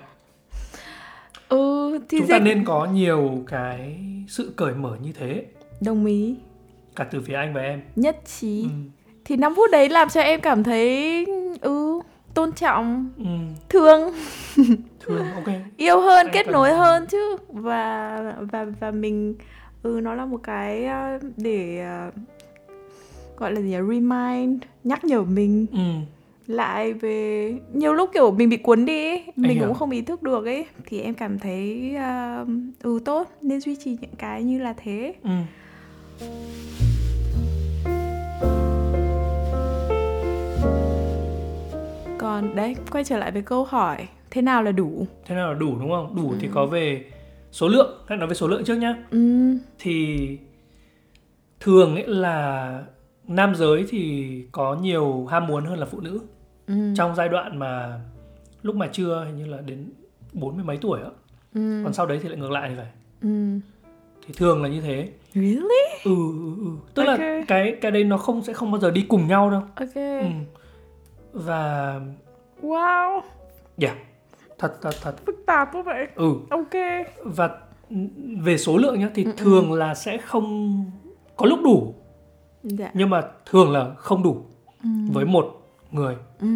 ừ thì chúng ta nên có nhiều cái sự cởi mở như thế. Đồng ý. Cả từ phía anh và em. Nhất trí. Ừ. thì 5 phút đấy làm cho em cảm thấy ừ tôn trọng Ừ. thương. Thường ok. Yêu hơn Anh kết cần- nối hơn. chứ. Và và và mình ừ nó là một cái ờ, để ờ, gọi là gì remind nhắc nhở mình. Ừ. lại về nhiều lúc kiểu mình bị cuốn đi ấy, mình cũng không ý thức được ấy thì em cảm thấy ờ, ừ tốt nên duy trì những cái như là thế. Ừ. còn đấy quay trở lại với câu hỏi thế nào là đủ? Thế nào là đủ đúng không? Đủ thì có về số lượng hãy nói về số lượng trước nhá. Ừ. Thì thường ấy là nam giới thì có nhiều ham muốn hơn là phụ nữ ừ. Trong giai đoạn mà lúc mà chưa hình như là đến bốn mươi mấy tuổi á. Ừ. Còn sau đấy thì lại ngược lại thì phải. Ừ. Thì thường là như thế. Really? Ừ ừ ừ. Tức Ok. là cái cái đấy nó không sẽ không bao giờ đi cùng nhau đâu. Ok. Ừ. và wow. Yeah thật thật thật. Phức tạp quá vậy. Ừ. Ok. Và về số lượng nhá thì thường là sẽ không có lúc đủ. Dạ. Nhưng mà thường là không đủ. Ừ. Với một người. Ừ.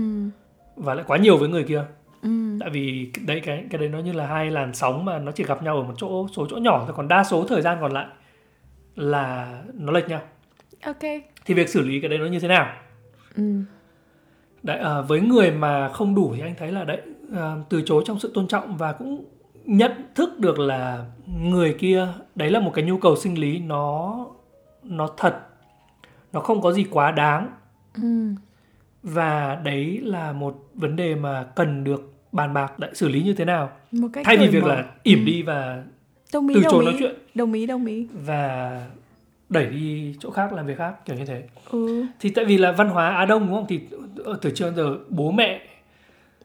Và lại quá nhiều với người kia. Ừ. Tại vì đấy cái cái đấy nó như là hai làn sóng mà nó chỉ gặp nhau ở một chỗ số chỗ nhỏ thôi còn đa số thời gian còn lại là nó lệch nhau. Ok. Thì việc xử lý cái đấy nó như thế nào? Ừ. Đấy à, với người mà không đủ thì anh thấy là đấy à, từ chối trong sự tôn trọng và cũng nhận thức được là người kia đấy là một cái nhu cầu sinh lý nó nó thật nó không có gì quá đáng. Ừ và đấy là một vấn đề mà cần được bàn bạc để xử lý như thế nào. Một cách thay vì việc mở. là ỉm đi và đồng ý từ chối nói chuyện. Đồng ý đồng ý. Và đẩy đi chỗ khác làm việc khác kiểu như thế. Ừ. Thì tại vì là văn hóa Á Đông đúng không? Thì từ trước giờ bố mẹ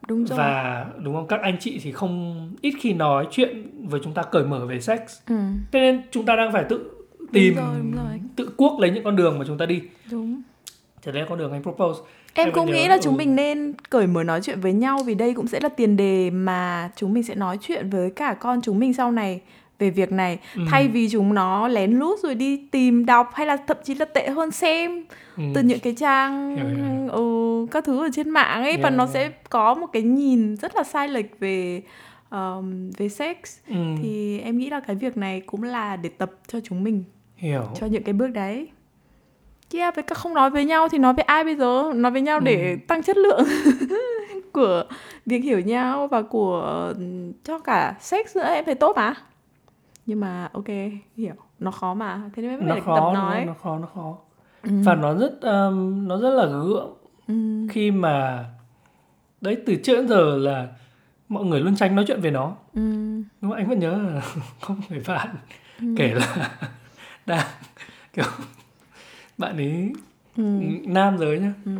đúng rồi. và đúng không? Các anh chị thì không ít khi nói chuyện với chúng ta cởi mở về sex. Ừ. Cho nên chúng ta đang phải tự tìm rồi, đúng rồi. tự cuốc lấy những con đường mà chúng ta đi. Đúng. Thì đấy là con đường anh propose Em Em cũng nghĩ nhớ, là chúng ừ. mình nên cởi mở nói chuyện với nhau vì đây cũng sẽ là tiền đề mà chúng mình sẽ nói chuyện với cả con chúng mình sau này về việc này Ừ. thay vì chúng nó lén lút rồi đi tìm đọc hay là thậm chí là tệ hơn xem ừ. từ những cái trang hiểu, hiểu. ừ, các thứ ở trên mạng ấy và Yeah, nó yeah. sẽ có một cái nhìn rất là sai lệch về um, về sex ừ. thì em nghĩ là cái việc này cũng là để tập cho chúng mình hiểu cho những cái bước đấy Yeah, với các không nói với nhau thì nói với ai bây giờ? Nói với nhau để Ừ. tăng chất lượng của việc hiểu nhau và của cho cả sex nữa em thấy tốt mà. Nhưng mà ok, hiểu, nó khó mà. Thế nên mới nó phải khó tập nói. không? nó khó nó khó Ừ. và nó rất um, nó rất là gượng Ừ. khi mà đấy từ trước đến giờ là mọi người luôn tránh nói chuyện về nó Ừ. nhưng mà anh vẫn nhớ là có một người bạn Ừ. kể là đang kiểu bạn ấy Ừ. nam giới nhá Ừ.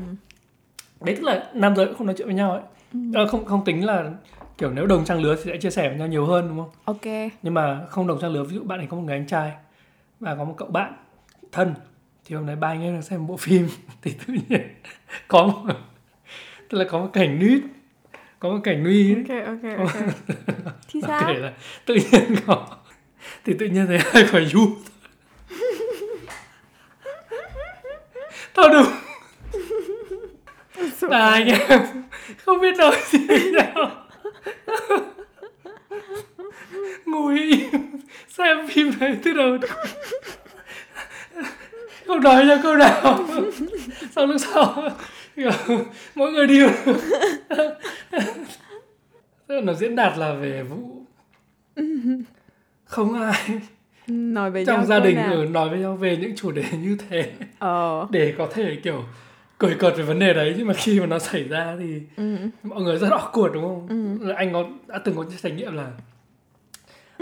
đấy tức là nam giới cũng không nói chuyện với nhau ấy Ừ. Ờ, không không tính là kiểu nếu đồng trang lứa thì sẽ chia sẻ với nhau nhiều hơn đúng không Ok. nhưng mà không đồng trang lứa ví dụ bạn ấy có một người anh trai và có một cậu bạn thân thì hôm nay ba anh ấy đang xem một bộ phim thì tự nhiên có một tức là có một cảnh nít có một cảnh nuy ấy Ok, ok, ok. Thì sao? kể là tự nhiên có thì tự nhiên thấy hai khỏi du thôi đúng là anh em. Không biết nói gì nhau. Ngồi im. Xem phim này từ đầu không nói ra câu nào. Sau lúc sau mỗi người đi. Một- Tức là nó diễn đạt là về vụ không ai Nói với nhau trong gia câu đình ở nói với nhau về những chủ đề như thế Ờ. để có thể kiểu cười cợt về vấn đề đấy nhưng mà khi mà nó xảy ra thì Ừ. mọi người rất awkward đúng không? Ừ. Anh có đã từng có trải nghiệm là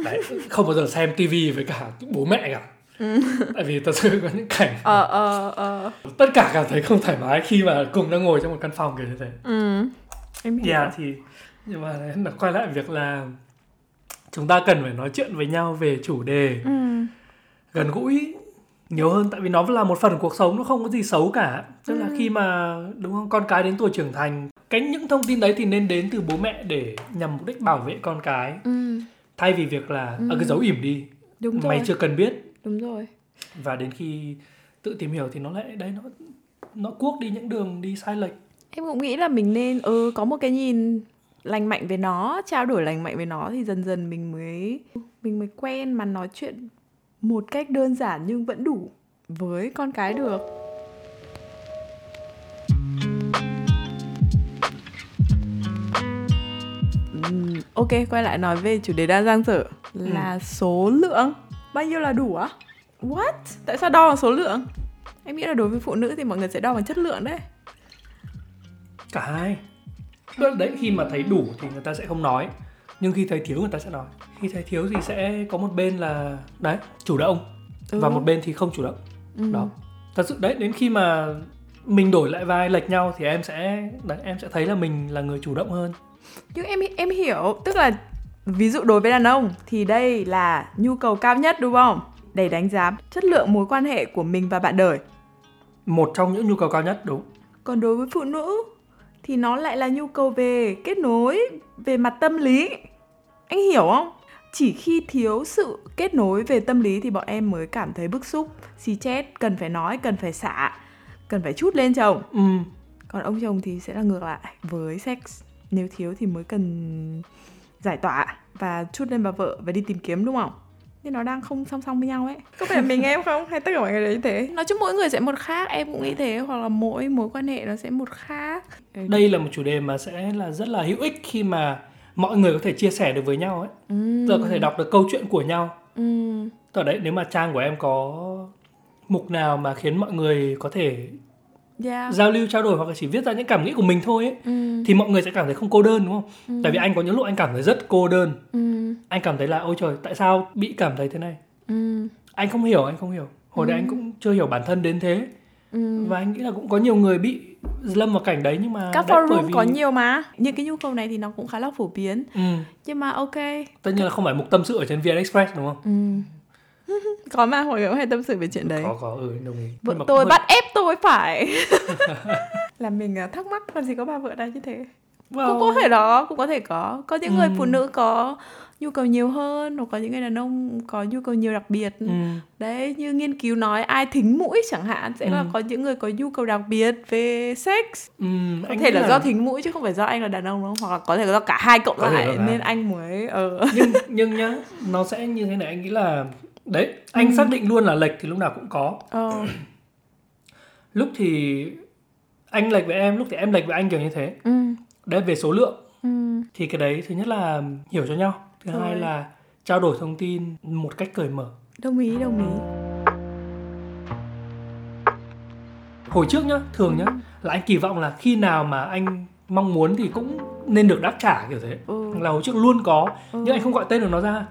đấy không bao giờ xem tivi với cả bố mẹ cả tại vì thật sự có những cảnh ờ ờ ờ tất cả cảm thấy không thoải mái khi mà cùng đang ngồi trong một căn phòng kiểu như thế ừ em hiểu yeah thì nhưng mà quay lại việc là chúng ta cần phải nói chuyện với nhau về chủ đề ừ. gần gũi nhiều hơn tại vì nó là một phần cuộc sống nó không có gì xấu cả. Tức là Ừ. khi mà đúng không con cái đến tuổi trưởng thành cái những thông tin đấy thì nên đến từ bố mẹ để nhằm mục đích bảo vệ con cái. Ừ. Thay vì việc là Ừ. ừ. cứ giấu ỉm đi. Đúng rồi. mày chưa cần biết. Đúng rồi. Và đến khi tự tìm hiểu thì nó lại đấy nó nó cuốc đi những đường đi sai lệch. Em cũng nghĩ là mình nên ừ có một cái nhìn lành mạnh về nó trao đổi lành mạnh với nó thì dần dần mình mới mình mới quen mà nói chuyện một cách đơn giản nhưng vẫn đủ với con cái được. Ok quay lại nói về chủ đề đa giang dở là số lượng. Bao nhiêu là đủ á? What? Tại sao đo bằng số lượng? Em nghĩ là đối với phụ nữ thì mọi người sẽ đo bằng chất lượng đấy. Cả hai Tức đấy khi mà thấy đủ thì người ta sẽ không nói nhưng khi thấy thiếu người ta sẽ nói khi thấy thiếu thì sẽ có một bên là đấy chủ động Ừ. và một bên thì không chủ động Ừ. đó thật sự đấy đến khi mà mình đổi lại vai lệch nhau thì em sẽ đấy, em sẽ thấy là mình là người chủ động hơn Nhưng em em hiểu, tức là ví dụ đối với đàn ông thì đây là nhu cầu cao nhất đúng không? Để đánh giá chất lượng mối quan hệ của mình và bạn đời. một trong những nhu cầu cao nhất đúng Còn đối với phụ nữ thì nó lại là nhu cầu về kết nối, về mặt tâm lý. Anh hiểu không? Chỉ khi thiếu sự kết nối về tâm lý thì bọn em mới cảm thấy bức xúc, xì chết, cần phải nói, cần phải xả, cần phải chút lên chồng. ừ. Còn ông chồng thì sẽ là ngược lại với sex Nếu thiếu thì mới cần giải tỏa Và chút lên bà vợ và đi tìm kiếm đúng không? Nhưng nó đang không song song với nhau ấy Có phải là mình em không? Hay tất cả mọi người đều như thế? Nói chung mỗi người sẽ một khác Em cũng nghĩ thế Hoặc là mỗi mối quan hệ nó sẽ một khác đây là một chủ đề mà sẽ là rất là hữu ích khi mà mọi người có thể chia sẻ được với nhau ấy ừ. giờ có thể đọc được câu chuyện của nhau ừ. Là đấy nếu mà trang của em có mục nào mà khiến mọi người có thể Yeah. giao lưu trao đổi hoặc là chỉ viết ra những cảm nghĩ của mình thôi ấy Ừ. thì mọi người sẽ cảm thấy không cô đơn đúng không? Ừ. Tại vì anh có những lúc anh cảm thấy rất cô đơn. Ừ. Anh cảm thấy là ôi trời tại sao bị cảm thấy thế này? Ừ. Anh không hiểu, anh không hiểu. Hồi đấy anh cũng chưa hiểu bản thân đến thế Ừ. và anh nghĩ là cũng có nhiều người bị lâm vào cảnh đấy nhưng mà Các forum có nhiều mà Những cái nhu cầu này thì nó cũng khá là phổ biến Ừ, Nhưng mà ok tất nhiên là không phải mục tâm sự ở trên VN Express đúng không? ừ. Có mà hồi cũng hay tâm sự về chuyện đấy? Có có ừ đồng ý. Vợ tôi hơi- bắt ép tôi phải. Là mình à, thắc mắc làm gì có bà vợ nào như thế. Well, cũng có thể đó cũng có thể có. Có những người Ừ. phụ nữ có nhu cầu nhiều hơn hoặc có những người đàn ông có nhu cầu nhiều đặc biệt. Ừ, đấy như nghiên cứu nói ai thính mũi chẳng hạn sẽ là Ừ. có những người có nhu cầu đặc biệt về sex. Ừ, có anh thể nghĩ là do thính mũi chứ không phải do anh là đàn ông đúng không? Hoặc là có thể là do cả hai cộng Có lại nên anh mới ờ. Nhưng nhưng nhá nó sẽ như thế này anh nghĩ là đấy anh Ừ. xác định luôn là lệch thì lúc nào cũng có. Ờ. Lúc thì anh lệch với em lúc thì em lệch với anh kiểu như thế. Ừ. Đấy về số lượng. Ừ. Thì cái đấy thứ nhất là hiểu cho nhau thứ Rồi. hai là trao đổi thông tin một cách cởi mở. Đồng ý đồng ý. Hồi trước nhá thường nhá là anh kỳ vọng là khi nào mà anh mong muốn thì cũng nên được đáp trả kiểu thế. Ừ. là hồi trước luôn có Ừ. nhưng anh không gọi tên được nó ra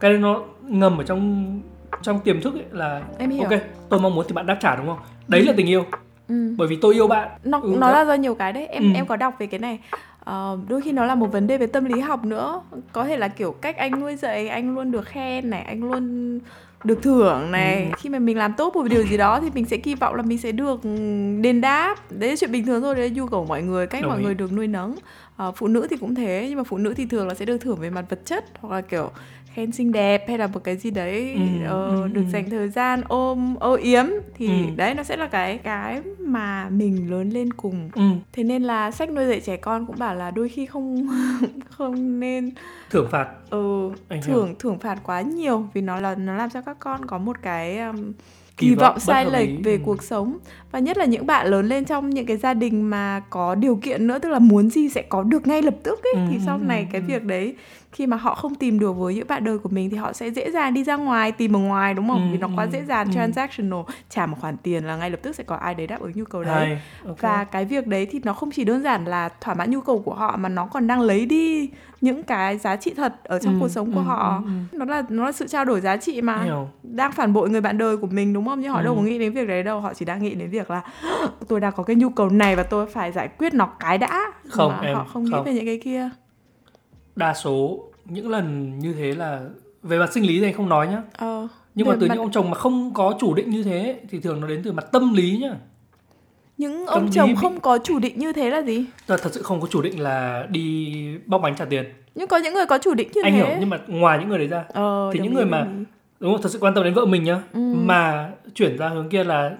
cái đấy nó ngầm ở trong trong tiềm thức ấy là em hiểu. ok tôi mong muốn thì bạn đáp trả đúng không? Đấy là tình yêu. Ừ. bởi vì tôi yêu bạn. Nó Ừ, nó là do nhiều cái đấy. Em Ừ. em có đọc về cái này. Ờ, đôi khi nó là một vấn đề về tâm lý học nữa. Có thể là kiểu cách anh nuôi dạy anh luôn được khen này anh luôn được thưởng này. Ừ. khi mà mình làm tốt một điều gì đó thì mình sẽ kỳ vọng là mình sẽ được ừ, đền đáp. Đấy là chuyện bình thường thôi đấy là nhu cầu của mọi người cách Đồng mọi ý. người được nuôi nấng. Ờ, phụ nữ thì cũng thế nhưng mà phụ nữ thì thường là sẽ được thưởng về mặt vật chất hoặc là kiểu khen xinh đẹp hay là một cái gì đấy Ừ, ờ, ừ, được ừ. dành thời gian ôm âu yếm thì Ừ. đấy nó sẽ là cái cái mà mình lớn lên cùng ừ, thế nên là sách nuôi dạy trẻ con cũng bảo là đôi khi không không nên thưởng phạt ừ, Anh hiểu. thưởng thưởng phạt quá nhiều vì nó là nó làm cho các con có một cái um, Kỳ kỳ vọng vọng sai lệch về Ừ. cuộc sống và nhất là những bạn lớn lên trong những cái gia đình mà có điều kiện nữa tức là muốn gì sẽ có được ngay lập tức ấy Ừ, thì ừ, sau ừ, này cái ừ. việc đấy khi mà họ không tìm được với những bạn đời của mình thì họ sẽ dễ dàng đi ra ngoài tìm ở ngoài đúng không? Ừ, vì nó quá ừ, dễ dàng ừ. transactional. Trả một khoản tiền là ngay lập tức sẽ có ai đấy đáp ứng nhu cầu đấy. Hay ok. và cái việc đấy thì nó không chỉ đơn giản là thỏa mãn nhu cầu của họ mà nó còn đang lấy đi những cái giá trị thật ở trong Ừ, cuộc sống của ừ, họ. ừ, nó là nó là sự trao đổi giá trị mà hiểu. đang phản bội người bạn đời của mình đúng không? Nhưng họ đâu Ừ. có nghĩ đến việc đấy đâu. Họ chỉ đang nghĩ đến việc là tôi đang có cái nhu cầu này và tôi phải giải quyết nó cái đã. Không, mà em, họ không nghĩ không. về những cái kia đa số những lần như thế là về mặt sinh lý thì anh không nói nhá. Ờ nhưng mà từ mặt- những ông chồng mà không có chủ định như thế thì thường nó đến từ mặt tâm lý nhá. Những tâm ông chồng bị- không có chủ định như thế là gì? Là thật sự không có chủ định là đi bóc bánh trả tiền. Nhưng có những người có chủ định như anh thế. hiểu nhưng mà ngoài những người đấy ra ờ, thì những người mà- ý. đúng không? Thật sự quan tâm đến vợ mình nhá. Ừ. mà chuyển ra hướng kia là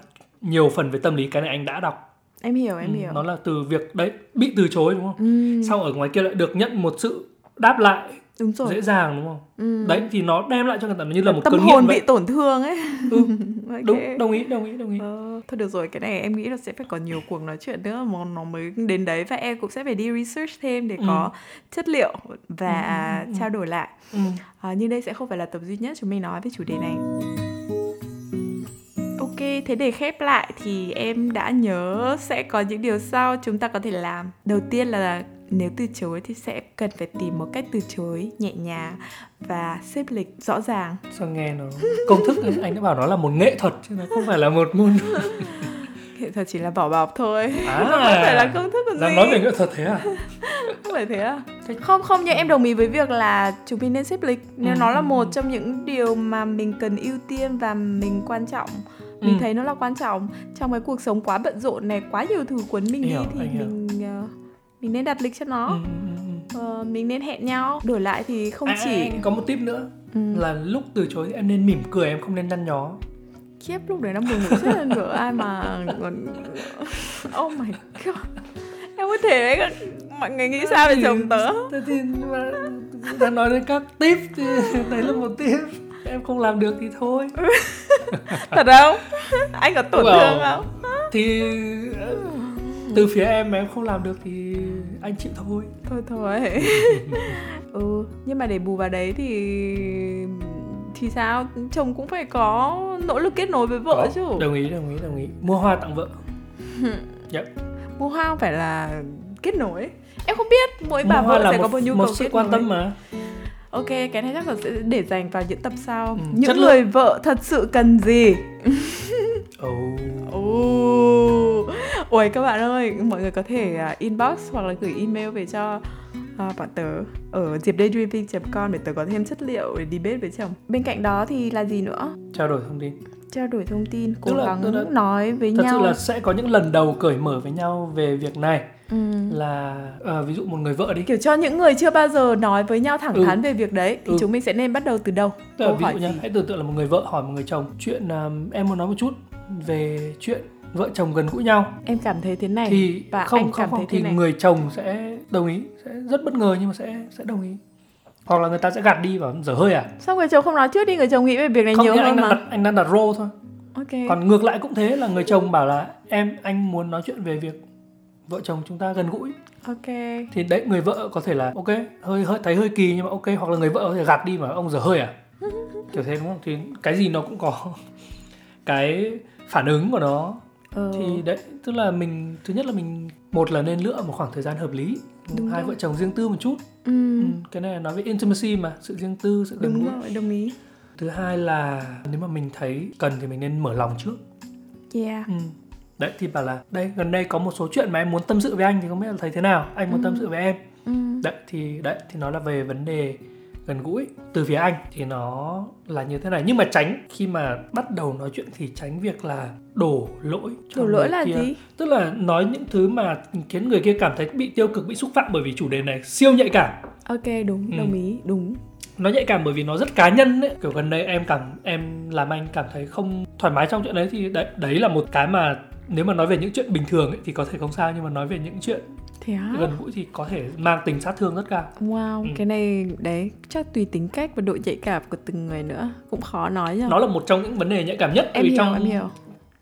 nhiều phần về tâm lý cái này anh đã đọc. Em hiểu em Ừ, hiểu. nó là từ việc đấy bị từ chối đúng không? Ừ, sau ở ngoài kia lại được nhận một sự đáp lại đúng rồi dễ dàng đúng không ừ. đấy thì nó đem lại cho người ta như là một tâm cơn hồn bị vậy tổn thương ấy Ừ, Ok. đúng đồng ý đồng ý đồng ý Ờ, thôi được rồi cái này em nghĩ là sẽ phải có nhiều cuộc nói chuyện nữa mà nó mới đến đấy và em cũng sẽ phải đi research thêm để Ừ. có chất liệu và Ừ, ừ, ừ. trao đổi lại ừ. à, nhưng đây sẽ không phải là tập duy nhất chúng mình nói về chủ đề này ok thế để khép lại thì em đã nhớ sẽ có những điều sau chúng ta có thể làm đầu tiên là nếu từ chối thì sẽ cần phải tìm một cách từ chối nhẹ nhàng và xếp lịch rõ ràng. Sao nghe nó công thức ấy, anh đã bảo nó là một nghệ thuật chứ nó không phải là một môn nghệ thuật chỉ là vỏ bọc thôi. À. Không phải là công thức còn dám gì nói về nghệ thuật thế à? Không phải thế à? Không không nhưng em đồng ý với việc là chúng mình nên xếp lịch. Nếu Ừ, nó là ừ, một trong những điều mà mình cần ưu tiên và mình quan trọng mình Ừ. thấy nó là quan trọng trong cái cuộc sống quá bận rộn này quá nhiều thứ cuốn mình đi thì anh mình mình nên đặt lịch cho nó. Ừ, ừ, ừ. Ờ, mình nên hẹn nhau. Đổi lại thì không À, chỉ có một tip nữa. Ừ. là lúc từ chối em nên mỉm cười em không nên nhăn nhó. Khiếp lúc đấy nó buồn ngủ chết lên ngựa ai mà còn oh my god. Em có thể đấy mọi người nghĩ sao về chồng tớ? Thế thì mà đang nói đến các tip thì đấy là một tip. Em không làm được thì thôi. Thật không? Anh có tổn thương không? thì ờ, từ phía em mà em không làm được thì anh chịu thôi. Thôi thôi. Ừ nhưng mà để bù vào đấy thì thì sao? Chồng cũng phải có nỗ lực kết nối với vợ Có, chứ. Đồng ý đồng ý đồng ý. Mua hoa tặng vợ. Dạ. mua hoa không phải là kết nối. Em không biết mỗi bà vợ sẽ một, có một nhu một cầu sự kết quan nối. tâm mà. Ok cái này chắc là sẽ để dành vào những tập sau. Ừ, những người vợ thật sự cần gì oh. Ồ, Ôi các bạn ơi, mọi người có thể à, inbox hoặc là gửi email về cho à, bọn tớ ở diệp.daydreaming.com để tớ có thêm chất liệu để debate với chồng. Bên cạnh đó thì là gì nữa? trao đổi thông tin Trao đổi thông tin, cố Tức là- gắng tức là- nói với thật nhau. sự là sẽ có những lần đầu cởi mở với nhau về việc này Ừ. là ờ, ví dụ một người vợ đi Kiểu cho những người chưa bao giờ nói với nhau thẳng Ừ. thắn về việc đấy thì Ừ. chúng mình sẽ nên bắt đầu từ đâu? Tức là ví hỏi dụ nhá, hãy tưởng tượng là một người vợ hỏi một người chồng chuyện um, em muốn nói một chút về chuyện vợ chồng gần gũi nhau. Em cảm thấy thế này. Thì và không anh không cảm không thấy thế thì này. người chồng sẽ đồng ý sẽ rất bất ngờ nhưng mà sẽ sẽ đồng ý. Hoặc là người ta sẽ gạt đi và dở hơi à? Xong người chồng không nói trước đi, người chồng nghĩ về việc này không nhiều hơn anh đang mà. đặt anh đang đặt role thôi. Ok. còn ngược lại cũng thế là người chồng bảo là em anh muốn nói chuyện về việc vợ chồng chúng ta gần gũi. Ok. thì đấy người vợ có thể là ok hơi hơi thấy hơi kỳ nhưng mà ok. Hoặc là người vợ có thể gạt đi mà ông dở hơi à? Kiểu thế đúng không? Thì cái gì nó cũng có cái phản ứng của nó Ừ. thì đấy tức là mình thứ nhất là mình một là nên lựa một khoảng thời gian hợp lý Đúng hai rồi. vợ chồng riêng tư một chút Ừ. ừ, cái này nói về intimacy mà sự riêng tư sự gần gũi đồng ý. thứ hai là nếu mà mình thấy cần thì mình nên mở lòng trước Yeah. ừ. đấy thì bảo là đây gần đây có một số chuyện mà em muốn tâm sự với anh thì không biết là thấy thế nào anh muốn tâm sự với em Ừ. đấy thì đấy thì nó là về vấn đề gần gũi từ phía anh thì nó là như thế này nhưng mà tránh khi mà bắt đầu nói chuyện thì tránh việc là đổ lỗi cho Đổ lỗi là kia. gì? tức là nói những thứ mà khiến người kia cảm thấy bị tiêu cực bị xúc phạm bởi vì chủ đề này siêu nhạy cảm Ok, đúng, Ừ. đồng ý, đúng. nó nhạy cảm bởi vì nó rất cá nhân đấy kiểu gần đây em cảm em làm anh cảm thấy không thoải mái trong chuyện đấy thì đấy đấy là một cái mà nếu mà nói về những chuyện bình thường ấy, thì có thể không sao nhưng mà nói về những chuyện Thế á? gần gũi thì có thể mang tính sát thương rất cao Wow, Ừ. cái này đấy chắc tùy tính cách và độ nhạy cảm của từng người nữa cũng khó nói nhỉ. nó là một trong những vấn đề nhạy cảm nhất em vì hiểu, trong em hiểu.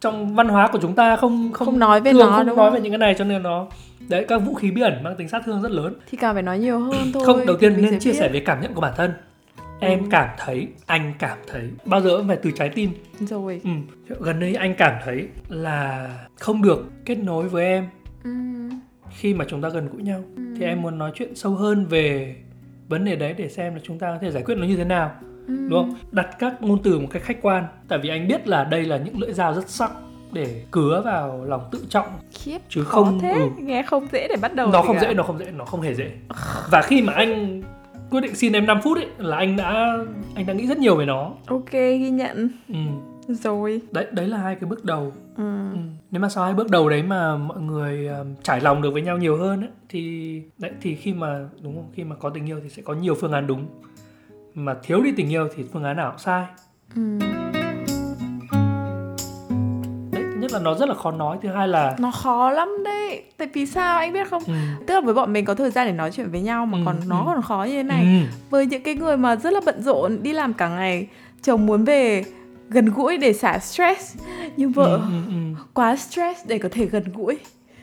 trong văn hóa của chúng ta không không, Không nói về thường nó, không đúng nói không? về những cái này cho nên nó đấy các vũ khí bí ẩn mang tính sát thương rất lớn thì càng phải nói nhiều hơn thôi không đầu tiên nên chia biết. sẻ về cảm nhận của bản thân em Ừ. cảm thấy anh cảm thấy bao giờ cũng phải từ trái tim rồi ừ. gần đây anh cảm thấy là không được kết nối với em ừ. Khi mà chúng ta gần gũi nhau thì em muốn nói chuyện sâu hơn về vấn đề đấy để xem là chúng ta có thể giải quyết nó như thế nào Ừ. đúng không? Đặt các ngôn từ một cách khách quan tại vì anh biết là đây là những lưỡi dao rất sắc để cứa vào lòng tự trọng. Khiếp chứ không thế ừ, nghe không dễ để bắt đầu nó không cả. dễ nó không dễ nó không hề dễ. Và khi mà anh quyết định xin em 5 phút ấy là anh đã anh đã nghĩ rất nhiều về nó. Ok ghi nhận. Ừ. rồi. Đấy đấy là hai cái bước đầu ừ. ừ. nếu mà sau hai bước đầu đấy mà mọi người um, trải lòng được với nhau nhiều hơn ấy, thì đấy thì khi mà đúng không khi mà có tình yêu thì sẽ có nhiều phương án đúng mà thiếu đi tình yêu thì phương án nào cũng sai Ừ. đấy thứ nhất là nó rất là khó nói thứ hai là nó khó lắm đấy tại vì sao anh biết không ừ. tức là với bọn mình có thời gian để nói chuyện với nhau mà Ừ, còn nó ừ. còn khó như thế này Ừ. với những cái người mà rất là bận rộn đi làm cả ngày chồng muốn về gần gũi để xả stress nhưng vợ Ừ, ừ, ừ. quá stress để có thể gần gũi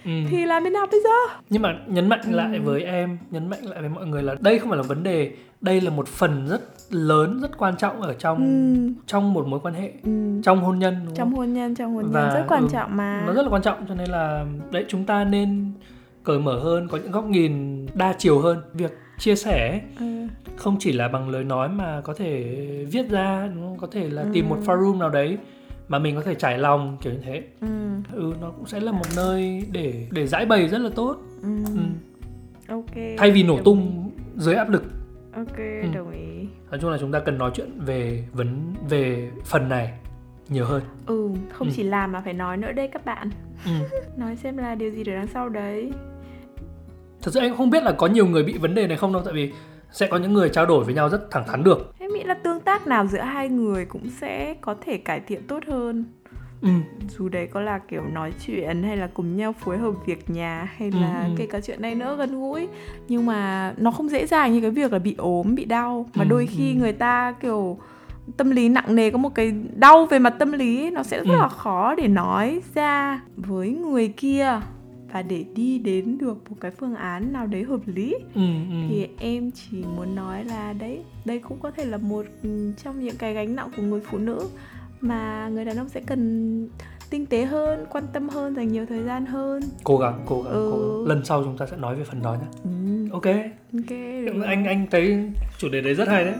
Ừ. thì làm thế nào bây giờ nhưng mà nhấn mạnh Ừ. lại với em nhấn mạnh lại với mọi người là đây không phải là vấn đề đây là một phần rất lớn rất quan trọng ở trong ừ. trong một mối quan hệ Ừ. trong hôn nhân đúng trong không? hôn nhân trong hôn nhân Và, rất quan ừ, trọng mà nó rất là quan trọng cho nên là đấy chúng ta nên cởi mở hơn có những góc nhìn đa chiều hơn việc chia sẻ ừ. không chỉ là bằng lời nói mà có thể viết ra đúng không? có thể là Ừ. tìm một forum nào đấy mà mình có thể trải lòng kiểu như thế Ừ. ừ nó cũng sẽ là một nơi để để giải bày rất là tốt Ừ. ừ. ok thay vì nổ tung dưới áp lực ok Ừ. đồng ý nói chung là chúng ta cần nói chuyện về vấn về phần này nhiều hơn ừ không Ừ. chỉ làm mà phải nói nữa đây các bạn ừ. nói xem là điều gì để đằng sau đấy thật sự anh không biết là có nhiều người bị vấn đề này không đâu tại vì sẽ có những người trao đổi với nhau rất thẳng thắn được em nghĩ là tương tác nào giữa hai người cũng sẽ có thể cải thiện tốt hơn ừ. dù đấy có là kiểu nói chuyện hay là cùng nhau phối hợp việc nhà hay Ừ, là ừ. kể cả chuyện này nữa gần gũi nhưng mà nó không dễ dàng như cái việc là bị ốm bị đau mà Ừ, đôi khi ừ. người ta kiểu tâm lý nặng nề có một cái đau về mặt tâm lý nó sẽ rất Ừ. là khó để nói ra với người kia và để đi đến được một cái phương án nào đấy hợp lý Ừ, ừ. thì em chỉ muốn nói là đấy đây cũng có thể là một ừ, trong những cái gánh nặng của người phụ nữ mà người đàn ông sẽ cần tinh tế hơn quan tâm hơn dành nhiều thời gian hơn. Cố gắng cố gắng, Ừ. cố gắng. Lần sau chúng ta sẽ nói về phần đó nhé ừ, ok. Ok anh anh thấy chủ đề đấy rất hay đấy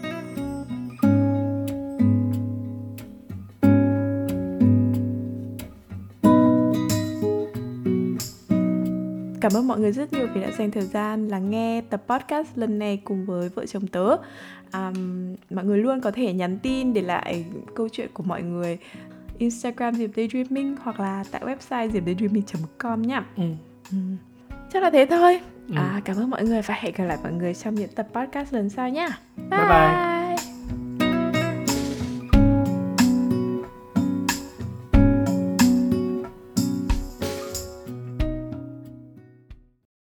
Cảm ơn mọi người rất nhiều vì đã dành thời gian lắng nghe tập podcast lần này cùng với vợ chồng tớ. Um, mọi người luôn có thể nhắn tin để lại câu chuyện của mọi người Instagram Diệp Daydreaming hoặc là tại website diệp.daydreaming.com nhá. ừ. Ừ. Chắc là thế thôi. Ừ. À, cảm ơn mọi người và hẹn gặp lại mọi người trong những tập podcast lần sau nhá. Bye bye.